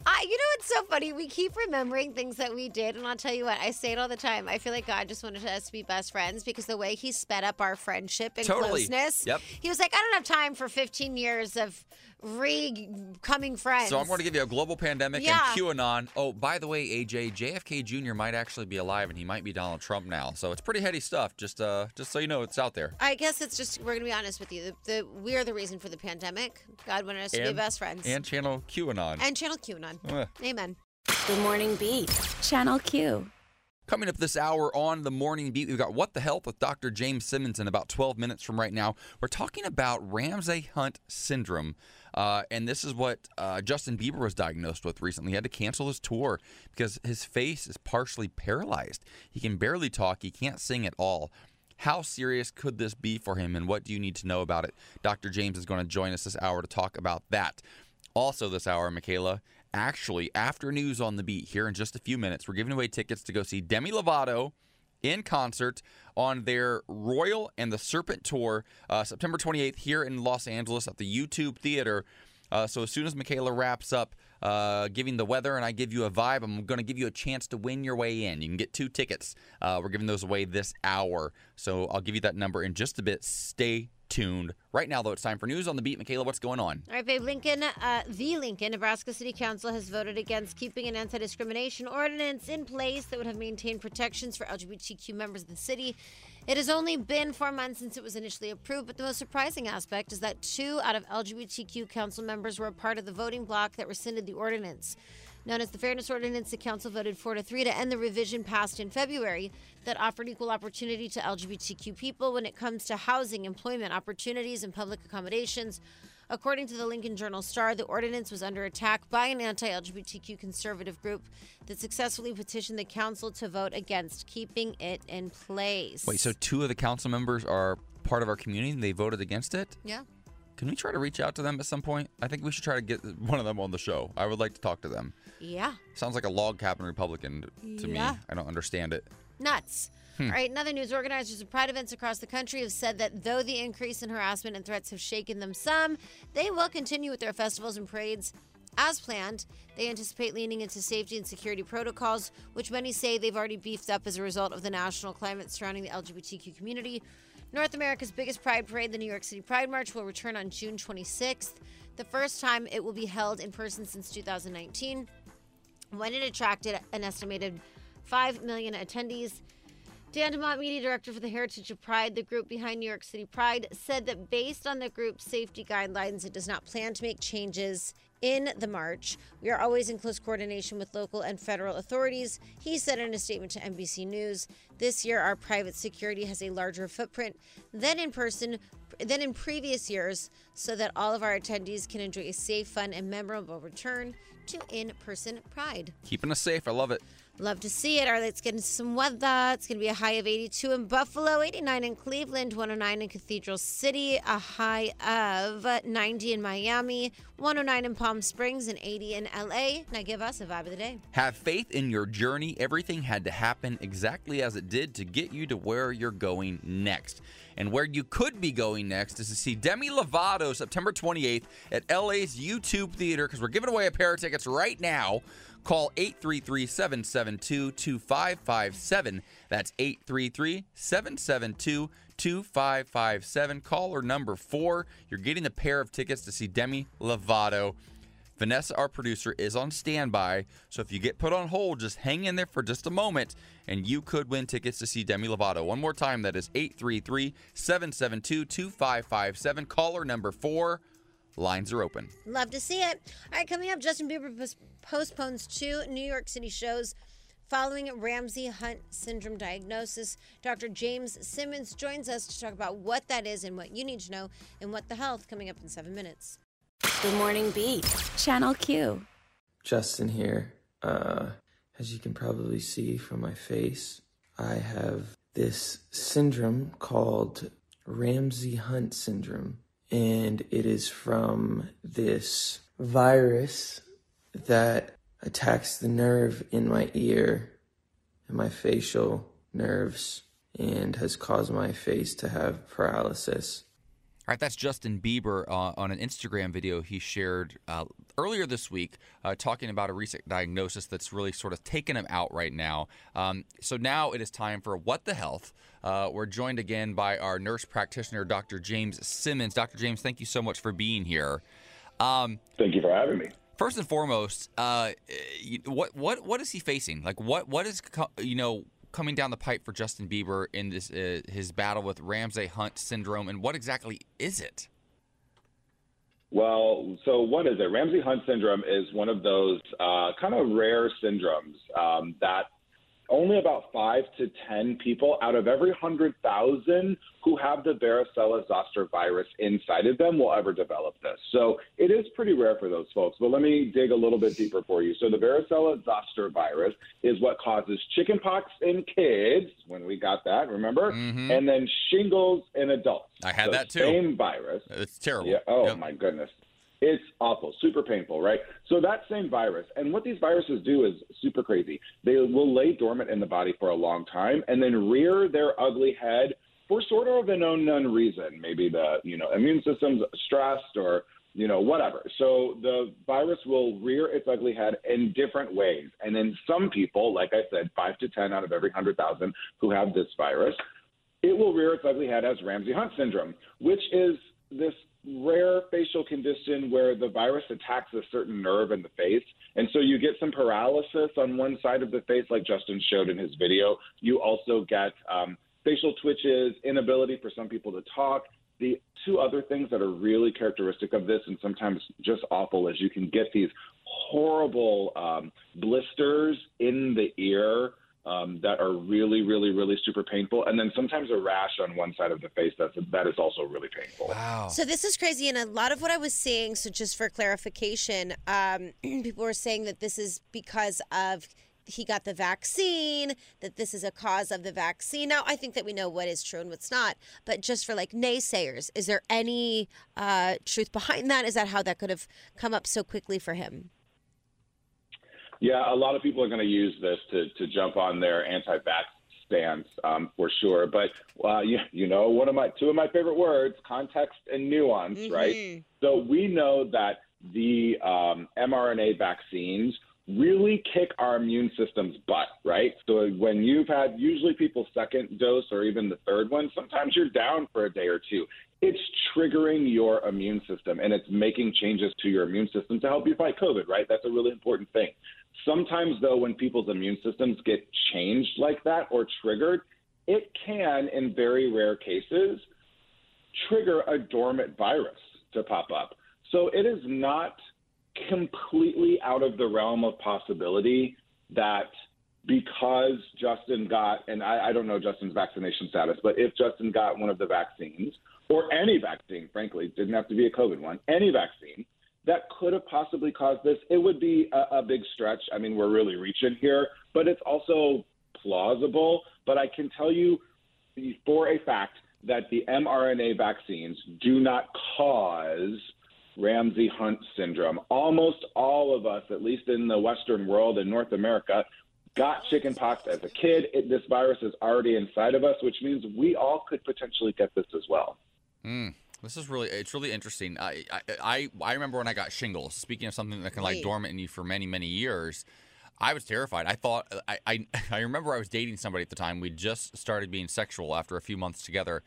I. You know it's so funny? We keep remembering things that we did, and I'll tell you what. I say it all the time. I feel like God just wanted us to be best friends because the way He sped up our friendship and Totally. closeness. Yep. He was like, I don't have time for 15 years of re-coming friends. So I'm going to give you a global pandemic Yeah. and QAnon. Oh, by the way, AJ, JFK Jr. might actually be alive, and he might be Donald Trump now. So it's pretty heady stuff. Just uh, just so you know, it's out there. I guess it's just we're gonna be honest with you. The, the we are the reason for the pandemic. God wanted us to be best friends. And channel QAnon. and Channel QAnon. Ugh. Amen. The Morning Beat. Channel Q. Coming up this hour on the morning beat, we've got What the Health with Dr. James Simmons in about 12 minutes from right now. We're talking about Ramsay Hunt syndrome. Uh, and this is what uh, Justin Bieber was diagnosed with recently. He had to cancel his tour because his face is partially paralyzed. He can barely talk, he can't sing at all. How serious could this be for him, and what do you need to know about it? Dr. James is going to join us this hour to talk about that. Also, this hour, Michaela, actually, after news on the beat, here in just a few minutes, we're giving away tickets to go see Demi Lovato in concert on their Royal and the Serpent tour, uh, September 28th, here in Los Angeles at the YouTube Theater. Uh, so as soon as Michaela wraps up uh, giving the weather and I give you a vibe, I'm going to give you a chance to win your way in. You can get two tickets. Uh, we're giving those away this hour. So I'll give you that number in just a bit. Stay tuned. Right now, though, it's time for news on the beat. Michaela, what's going on? All right, babe. Lincoln, uh, the Lincoln, Nebraska City Council has voted against keeping an anti discrimination ordinance in place that would have maintained protections for LGBTQ members of the city. It has only been four months since it was initially approved, but the most surprising aspect is that two out of LGBTQ council members were a part of the voting bloc that rescinded the ordinance. Known as the Fairness Ordinance, the Council voted 4 to 3 to end the revision passed in February that offered equal opportunity to LGBTQ people when it comes to housing, employment opportunities, and public accommodations. According to the Lincoln Journal Star, the ordinance was under attack by an anti LGBTQ conservative group that successfully petitioned the council to vote against keeping it in place. Wait, so two of the council members are part of our community and they voted against it? Yeah. Can we try to reach out to them at some point? I think we should try to get one of them on the show. I would like to talk to them. Yeah. Sounds like a log cabin Republican to Yeah. me. I don't understand it. Nuts. All right, in other news, organizers of pride events across the country have said that though the increase in harassment and threats have shaken them some, they will continue with their festivals and parades as planned. They anticipate leaning into safety and security protocols, which many say they've already beefed up as a result of the national climate surrounding the LGBTQ community. North America's biggest pride parade, the New York City Pride March, will return on June 26th, the first time it will be held in person since 2019 when it attracted an estimated 5 million attendees. Dan Dimant, media director for the Heritage of Pride, the group behind New York City Pride, said that based on the group's safety guidelines, it does not plan to make changes in the march. We are always in close coordination with local and federal authorities. He said in a statement to NBC News, "This year our private security has a larger footprint than in person than in previous years so that all of our attendees can enjoy a safe, fun and memorable return to in-person Pride." Keeping us safe. I love it. Love to see it. All right, let's some weather. It's going to be a high of 82 in Buffalo, 89 in Cleveland, 109 in Cathedral City, a high of 90 in Miami, 109 in Palm Springs, and 80 in LA. Now give us a vibe of the day. Have faith in your journey. Everything had to happen exactly as it did to get you to where you're going next. And where you could be going next is to see Demi Lovato September 28th at LA's YouTube Theater because we're giving away a pair of tickets right now. Call 833 772 2557. That's 833 772 2557. Caller number four. You're getting a pair of tickets to see Demi Lovato. Vanessa, our producer, is on standby. So if you get put on hold, just hang in there for just a moment and you could win tickets to see Demi Lovato. One more time, that is 833 772 2557. Caller number four. Lines are open. Love to see it. All right, coming up, Justin Bieber pos- postpones two New York City shows following Ramsay Hunt syndrome diagnosis. Dr. James Simmons joins us to talk about what that is and what you need to know and What the Health coming up in seven minutes. Good Morning Beat. Channel Q. Justin here. Uh, as you can probably see from my face, I have this syndrome called Ramsay Hunt syndrome, and it is from this virus that attacks the nerve in my ear and my facial nerves and has caused my face to have paralysis. All right, that's Justin Bieber uh, on an Instagram video he shared uh, earlier this week, uh, talking about a recent diagnosis that's really sort of taken him out right now. Um, so now it is time for What the Health. Uh, we're joined again by our nurse practitioner, Dr. James Simmons. Dr. James, thank you so much for being here. Um, Thank you for having me. first and foremost, uh, what what what is he facing? Like what what is you know coming down the pipe for Justin Bieber in this uh, his battle with Ramsay Hunt syndrome, and what exactly is it? Well, so what is it? Ramsay Hunt syndrome is one of those uh, kind of rare syndromes um, that only about five to 10 people out of every 100,000 who have the varicella zoster virus inside of them will ever develop this. So it is pretty rare for those folks. But let me dig a little bit deeper for you. So the varicella zoster virus is what causes chickenpox in kids, when we got that, remember? Mhm. And then shingles in adults. I had So that too. Same virus. It's terrible. Yeah. Oh Yep. my goodness. It's awful, super painful, right? So that same virus, and what these viruses do is super crazy. They will lay dormant in the body for a long time and then rear their ugly head for sort of an unknown reason. Maybe the you know immune system's stressed or you know whatever. So the virus will rear its ugly head in different ways, and in some people, like I said, five to ten out of every hundred thousand who have this virus, it will rear its ugly head as Ramsay Hunt syndrome, which is this rare facial condition where the virus attacks a certain nerve in the face. And so you get some paralysis on one side of the face, like Justin showed in his video. You also get um, facial twitches, inability for some people to talk. The two other things that are really characteristic of this and sometimes just awful is you can get these horrible um, blisters in the ear um, that are really, really, really super painful, and then sometimes a rash on one side of the face that's that is also really painful. Wow. So this is crazy, and a lot of what I was seeing. So just for clarification, um, <clears throat> people were saying that this is because of he got the vaccine, that this is a cause of the vaccine. Now I think that we know what is true and what's not, but just for like naysayers, is there any uh, truth behind that? Is that how that could have come up so quickly for him? Yeah, a lot of people are going to use this to to jump on their anti-vax stance um, for sure. But uh, you, you know, one of my two of my favorite words, context and nuance, right? So we know that the um, mRNA vaccines really kick our immune system's butt, right? So when you've had usually people's second dose or even the third one, sometimes you're down for a day or two. It's triggering your immune system and it's making changes to your immune system to help you fight COVID, right? That's a really important thing. Sometimes, though, when people's immune systems get changed like that or triggered, it can, in very rare cases, trigger a dormant virus to pop up. So it is not completely out of the realm of possibility that because Justin got, and I, I don't know Justin's vaccination status, but if Justin got one of the vaccines, or any vaccine, frankly, didn't have to be a COVID one, any vaccine that could have possibly caused this, it would be a, a big stretch. I mean, we're really reaching here, but it's also plausible. But I can tell you for a fact that the mRNA vaccines do not cause Ramsay Hunt syndrome. Almost all of us, at least in the Western world in North America, got chickenpox as a kid. It, this virus is already inside of us, which means we all could potentially get this as well. Mm, this is really it's really interesting. I, I I I remember when I got shingles. Speaking of something that can Right. dormant in you for many many years, I was terrified. I thought I, I <laughs> I remember I was dating somebody at the time. We just started being sexual after a few months together,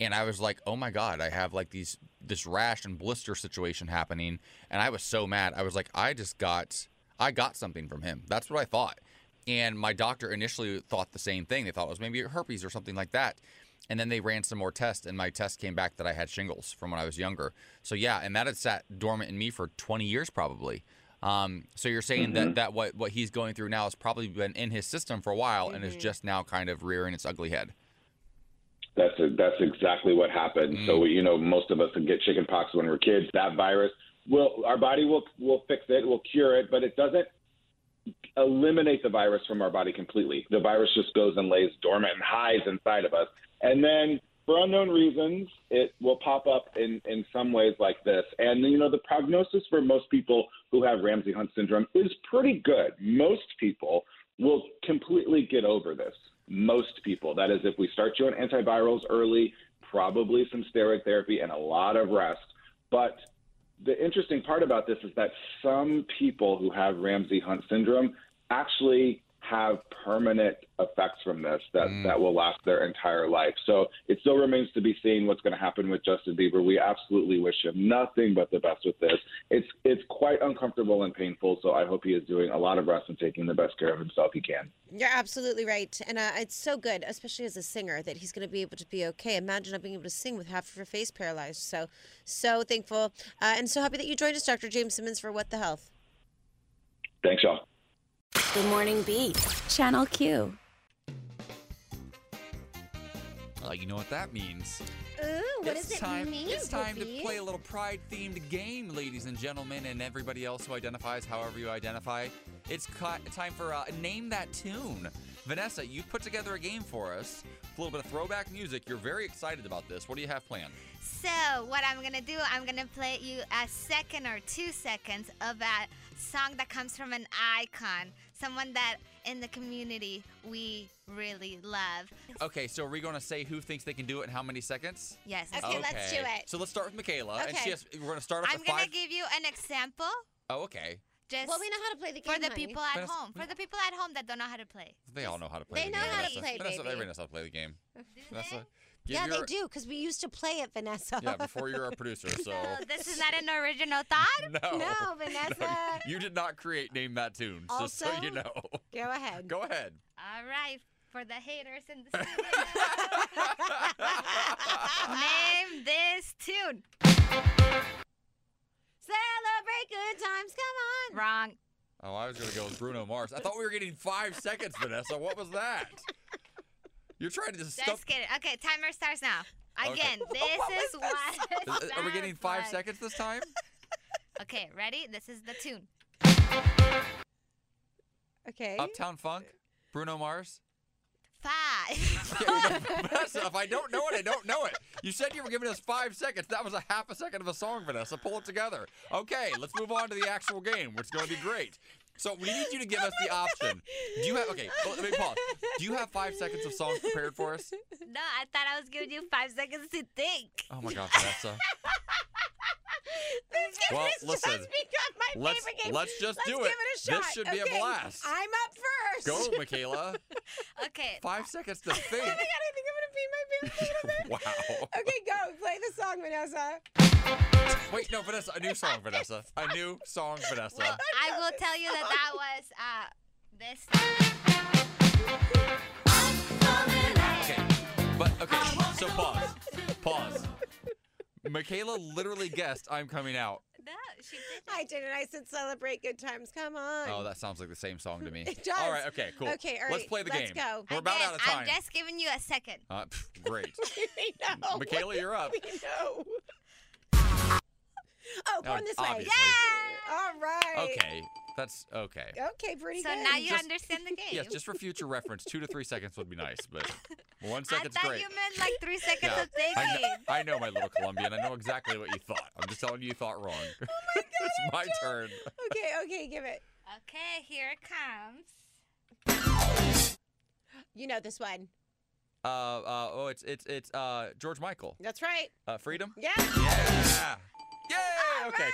and I was like, "Oh my god, I have like these this rash and blister situation happening," and I was so mad. I was like, "I just got I got something from him." That's what I thought. And my doctor initially thought the same thing. They thought it was maybe herpes or something like that. And then they ran some more tests, and my test came back that I had shingles from when I was younger. So yeah, and that had sat dormant in me for 20 years probably. Um, so you're saying that mm-hmm. that what what he's going through now has probably been in his system for a while and is mm-hmm. just now kind of rearing its ugly head. That's that's exactly what happened. So mm. you know, most of us can get chickenpox when we're kids. That virus will our body will will fix it, will cure it, but it doesn't eliminate the virus from our body completely. The virus just goes and lays dormant and hides inside of us, and then for unknown reasons, it will pop up in in some ways like this. And you know, the prognosis for most people who have Ramsay Hunt syndrome is pretty good. Most people will completely get over this. Most people. That is, if we start you on antivirals early, probably some steroid therapy and a lot of rest. But the interesting part about this is that some people who have Ramsay Hunt syndrome actually have permanent effects from this that, that will last their entire life. So it still remains to be seen what's going to happen with Justin Bieber. We absolutely wish him nothing but the best with this. It's it's quite uncomfortable and painful. So I hope he is doing a lot of rest and taking the best care of himself he can. You're absolutely right. And uh, it's so good, especially as a singer, that he's going to be able to be okay. Imagine not being able to sing with half of your face paralyzed. So, so thankful uh, and so happy that you joined us, Dr. James Simmons, for What the Health. Thanks, y'all. The Morning Beat. Channel Q. Uh, you know what that means. Ooh, what it's does time, it mean? It's time Whoopi? to play a little pride-themed game, ladies and gentlemen, and everybody else who identifies however you identify. It's ca- time for uh, name that tune. Vanessa, you put together a game for us. A little bit of throwback music. You're very excited about this. What do you have planned? So what I'm gonna do, I'm gonna play you a second or two seconds of a song that comes from an icon, someone that in the community we really love. Okay, so are we going to say who thinks they can do it in how many seconds? Yes. Okay, let's do it. So let's start with Michaela, and she has, we're going to start off I'm gonna give you an example, oh, okay. just Well, we know how to play the game. for the honey. people at Vanessa- home, for the people at home that don't know how to play. They all know how to play. They the know game, how to play, Vanessa, baby. Everybody knows how to play the game. Vanessa, give Yeah, your, they do, because we used to play it, Vanessa. Yeah, before you're a producer, <laughs> so. So this is not an original thought. <laughs> No. No, Vanessa. you did not create Name That Tune, just so Also- you know. Go ahead. Go ahead. All right, for the haters in the studio. <laughs> Name this tune. Celebrate good times. Come on. Wrong. Oh, I was going to go with Bruno Mars. I thought we were getting five seconds, Vanessa. What was that? You're trying to just Just stuff. kidding. Okay, timer starts now. Okay. Again, <laughs> this is what. Is- Are we getting five like. seconds this time? <laughs> Okay, ready? This is the tune. Okay. Uptown Funk? Bruno Mars? Five. <laughs> Yeah, Vanessa, if I don't know it, I don't know it. You said you were giving us five seconds. That was a half a second of a song, Vanessa. Pull it together. Okay, let's move on to the actual game, which is going to be great. So we need you to give us the option. Do you have okay? Let me pause. Do you have five seconds of songs prepared for us? no, I thought I was giving you five seconds to think. Oh my God, Vanessa. This game Well, has listen, just become my Let's favorite game. let's just Let's do give it. it a shot. This should be a blast. I'm up first. Go, Michaela. <laughs> Okay. Five seconds to think. <laughs> Oh my god, I think I'm gonna pee my pants a. Wow. <laughs> Okay, go. Play the song, Vanessa. Wait, no, Vanessa. A new song, Vanessa. A new song, Vanessa. I will tell you that that was uh this. Okay, but okay. So pause. Pause. Michaela literally guessed I'm coming out. No, she did. I didn't. I said celebrate good times. Come on. Oh, that sounds like the same song to me. <laughs> It does. All right. Okay. Cool. Okay, all Let's play the let's game. go. We're about Again, out of time. I'm just giving you a second. Uh, pff, great. <laughs> we know. Michaela, you're up. <laughs> We know. <laughs> Oh, going Oh, this way. obviously. All right. Okay. That's okay. Okay, pretty So good. So now you Just- understand the <laughs> game. Yes, just for future reference, two to three seconds would be nice, but one <laughs> I second's thought great. you meant like three seconds Yeah, of thinking. I know, I know, my little Colombian. I know exactly what you thought. I'm just telling you, you thought wrong. Oh my god! it's my turn. Okay, okay, give it. Okay, here it comes. You know this one. Uh, uh, oh, it's it's it's uh George Michael. That's right. Uh, Freedom. Yeah. Yeah. Yay! Okay, right.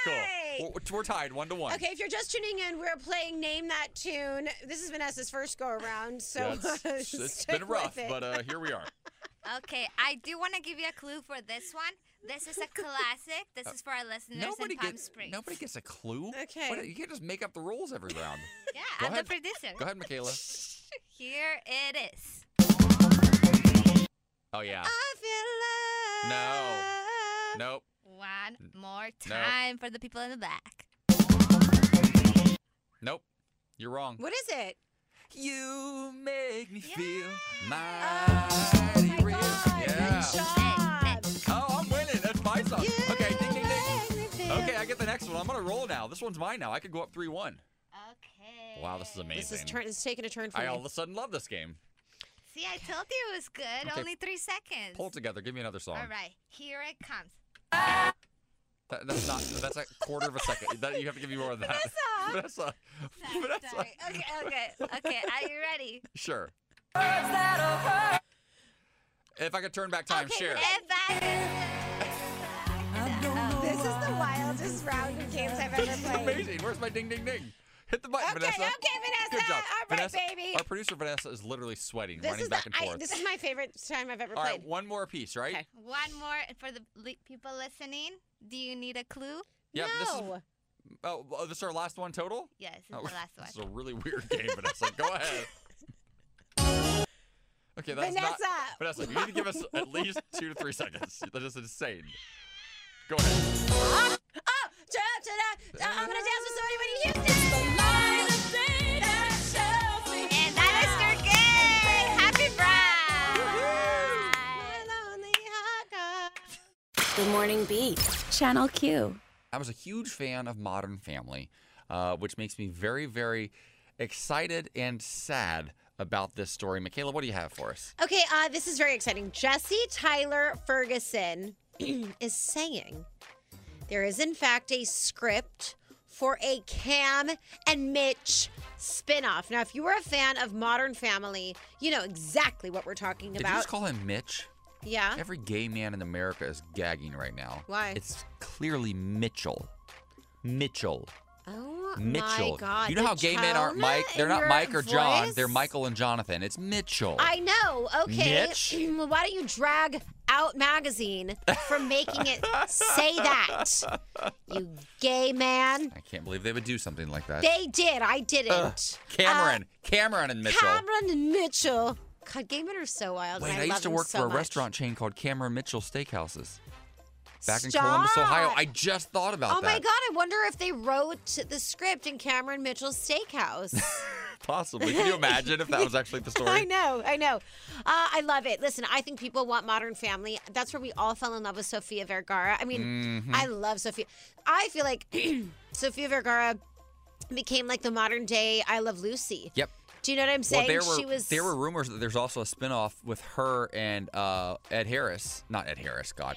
cool. We're, we're tied one to one. Okay, if you're just tuning in, we're playing Name That Tune. This is Vanessa's first go around, so Yeah, it's, it's <laughs> stick been rough, it. but uh, here we are. <laughs> Okay, I do want to give you a clue for this one. This is a <laughs> classic. This is for our listeners Nobody in Palm gets Springs. nobody gets a clue. Okay. What- you can't just make up the rules every round. Yeah, Go I'm ahead. the producer. Go ahead, Michaela. Here it is. Oh yeah. I feel love. Nope. One more time for the people in the back. Nope. You're wrong. What is it? You make me feel Oh mighty my real. God, Yeah. Good job. Oh, I'm winning. That's my song. You Okay, ding, ding, ding. make me feel- Okay, I get the next one. I'm gonna roll now. This one's mine now. I could go up three one. Okay. Wow, this is amazing. This is turn. It's taking a turn for I me. all of a sudden love this game. See, I told you it was good. Okay. Only three seconds. Pull it together. Give me another song. All right, here it comes. That, that's not. That's a quarter of a second. That, you have to give me more of that. Vanessa. Vanessa. Sorry. Okay, okay, okay. Are you ready? Sure. If I could turn back time, Okay, share. If I oh, This is the wildest round of games I've ever This is played. amazing. Where's my ding ding ding? Hit the button, Okay, Vanessa. okay, Vanessa. Good job. All right, Vanessa, baby. Our producer Vanessa is literally sweating, This running back the, and I, forth. this is my favorite time I've ever All played. right, one more piece, right? Okay. one more for the people listening. Do you need a clue? Yep, this is- no. Oh, oh, this is our last one total? Yes, this is Oh, the last one. This is a really weird game, Vanessa. Go ahead. <laughs> Okay, that's not. Vanessa. Vanessa, you need to give us at least two to three seconds. That is insane. Go ahead. <laughs> Oh, da, da, da, I'm gonna dance with somebody when you hear this. Bride. The Morning Beat. Channel Q. I was a huge fan of Modern Family, uh, which makes me very, very excited and sad about this story. Michaela, what do you have for us? Okay, uh, this is very exciting. Jesse Tyler Ferguson <clears throat> is saying there is, in fact, a script for a Cam and Mitch spinoff. Now, if you were a fan of Modern Family, you know exactly what we're talking Did you about. just call him Mitch? Yeah. Every gay man in America is gagging right now. Why? It's clearly Mitchell. Mitchell. Oh Mitchell. my God! you know the how gay men aren't Mike? They're not Mike or John. They're Michael and Jonathan. It's Mitchell. I know. Okay. Mitch? <clears throat> Well, Why don't you drag Out Magazine for making it say that? <laughs> You gay man. I can't believe they would do something like that. They did. I didn't. Ugh. Cameron. Cameron and Uh, Mitchell. Cameron and Mitchell. God, gay men are so wild. Wait, I, I, used to work so for a much. restaurant chain called Cameron Mitchell Steakhouses. Back in Columbus, Ohio. I just thought about Oh that. Oh my God! I wonder if they wrote the script in Cameron Mitchell's steakhouse. <laughs> Possibly. Can you imagine if that was actually the story? <laughs> I know, I know. Uh, I love it. Listen, I think people want Modern Family. That's where we all fell in love with Sofia Vergara. I mean, Mm-hmm. I love Sofia. I feel like <clears throat> Sofia Vergara became like the modern day I Love Lucy. Yep. Do you know what I'm saying? Well, there were she was. there were rumors that there's also a spinoff with her and uh, Ed Harris, not Ed Harris, God,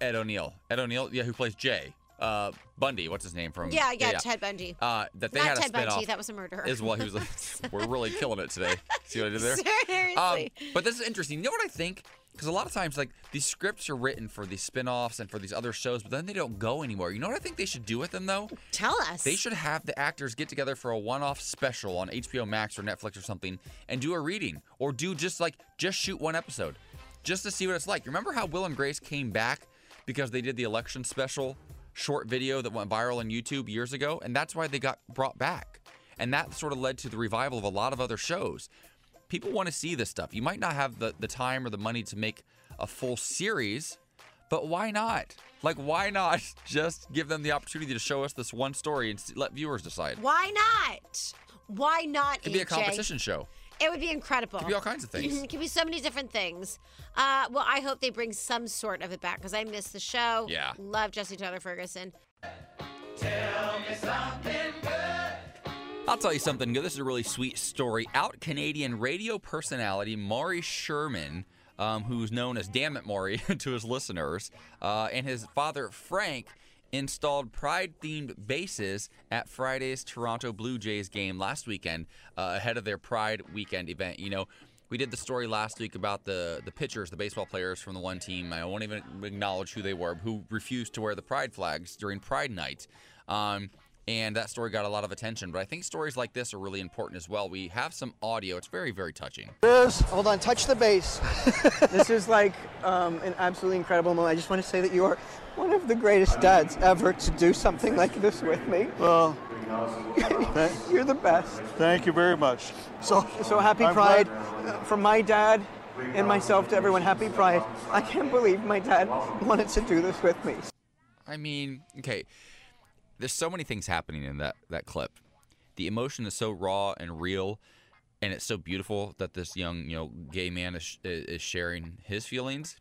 Ed O'Neill, Ed O'Neill, yeah, who plays Jay uh, Bundy. What's his name from? Yeah, yeah, Ted Bundy. Uh, that they Not had a Ted spinoff. Bundy. That was a murderer. Is well, he was. Like, <laughs> we're really killing it today. See what I did there? <laughs> Seriously. Um, but this is interesting. You know what I think? Because a lot of times, like these scripts are written for these spin-offs and for these other shows, but then they don't go anywhere. You know what I think they should do with them though? Tell us. They should have the actors get together for a one-off special on HBO Max or Netflix or something and do a reading or do just like just shoot one episode just to see what it's like. Remember how Will and Grace came back because they did the election special short video that went viral on YouTube years ago and that's why they got brought back. And that sort of led to the revival of a lot of other shows. People want to see this stuff. You might not have the, the time or the money to make a full series, but why not? Like, why not <laughs> just give them the opportunity to show us this one story and s- let viewers decide? Why not? Why not? It could be a competition show. It would be incredible. It could be all kinds of things. it <clears throat> could be so many different things. Uh, well, I hope they bring some sort of it back because I miss the show. Yeah. Love Jesse Tyler Ferguson. I'll tell you something good. This is a really sweet story. Out Canadian radio personality Maury Sherman, um, who's known as Damn It Maury <laughs> to his listeners, uh, and his father Frank installed pride themed bases at Friday's Toronto Blue Jays game last weekend uh, ahead of their Pride weekend event. You know, we did the story last week about the the pitchers, the baseball players from the one team. I won't even acknowledge who they were, who refused to wear the pride flags during Pride Night. Um, and that story got a lot of attention. But I think stories like this are really important as well. We have some audio. It's very, very touching. Hold on, touch the base. <laughs> this is like um, an absolutely incredible moment. I just want to say that you are one of the greatest dads ever to do something like this with me. Well, <laughs> You're the best. thank you very much. So, So happy I'm Pride glad- uh, from my dad and myself to everyone. Happy Pride. I can't believe my dad wanted to do this with me. I mean, okay, there's so many things happening in that that clip. The emotion is so raw and real, and it's so beautiful that this young, you know, gay man is is sharing his feelings,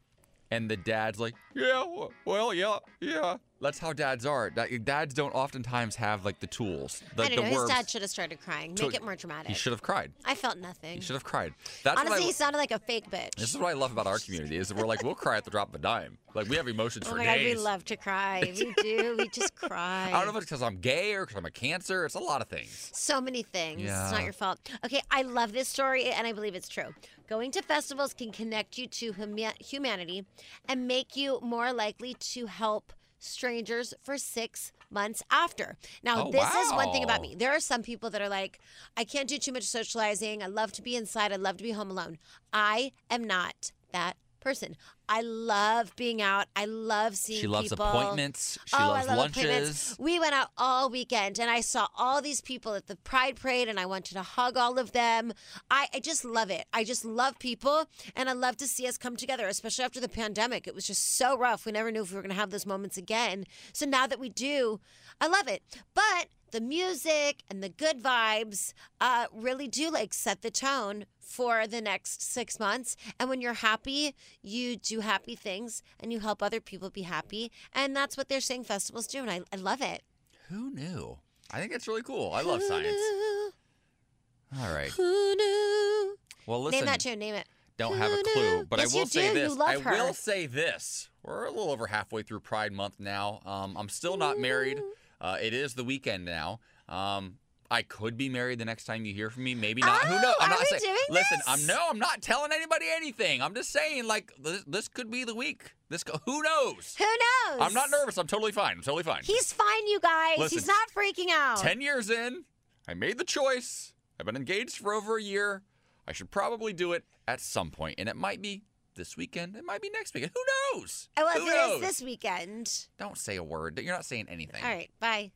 and the dad's like, yeah, well, yeah, yeah. That's how dads are. Dads don't oftentimes have like the tools, like I don't the know. His dad should have started crying. to- Make it more dramatic. He should have cried. I felt nothing. He should have cried. That's Honestly, what I, he sounded like a fake bitch. This is what I love about our community is that we're like we'll cry at the drop of a dime. Like we have emotions oh for my god, days. we love to cry. We do. We just <laughs> cry. I don't know if it's because I'm gay or because I'm a cancer. It's a lot of things. So many things. Yeah. It's not your fault. Okay, I love this story and I believe it's true. Going to festivals can connect you to huma- humanity and make you more likely to help strangers for six months after. Now, Oh, this is one thing about me. There are some people that are like, I can't do too much socializing. I love to be inside. I love to be home alone. I am not that person. I love being out. I love seeing She loves people. appointments. She oh, loves I love lunches. appointments. We went out all weekend and I saw all these people at the Pride Parade and I wanted to hug all of them. I, I just love it. I just love people and I love to see us come together, especially after the pandemic. It was just so rough. We never knew if we were going to have those moments again. So now that we do, I love it. But the music and the good vibes uh, really do like set the tone for the next six months. And when you're happy, you do happy things and you help other people be happy. And that's what they're saying festivals do. And I, I love it. Who knew? I think it's really cool. I love science. All right. Who knew? Well, listen. Name that tune. Name it. Don't have a clue, knew? but Yes, I will you say do. You this. I her. will say this. We're a little over halfway through Pride Month now. Um, I'm still not married. Uh, it is the weekend now. Um, I could be married the next time you hear from me. Maybe not. Who Oh, knows? I'm are not we saying. doing Listen, this? I'm no. I'm not telling anybody anything. I'm just saying, like this, this could be the week. This who knows? Who knows? I'm not nervous. I'm totally fine. I'm totally fine. He's fine, you guys. Listen, He's not freaking out. 10 years in, I made the choice. I've been engaged for over a year. I should probably do it at some point, and it might be this weekend. It might be next weekend. Who knows? Well, Who if it knows? is this weekend. Don't say a word. You're not saying anything. All right. Bye.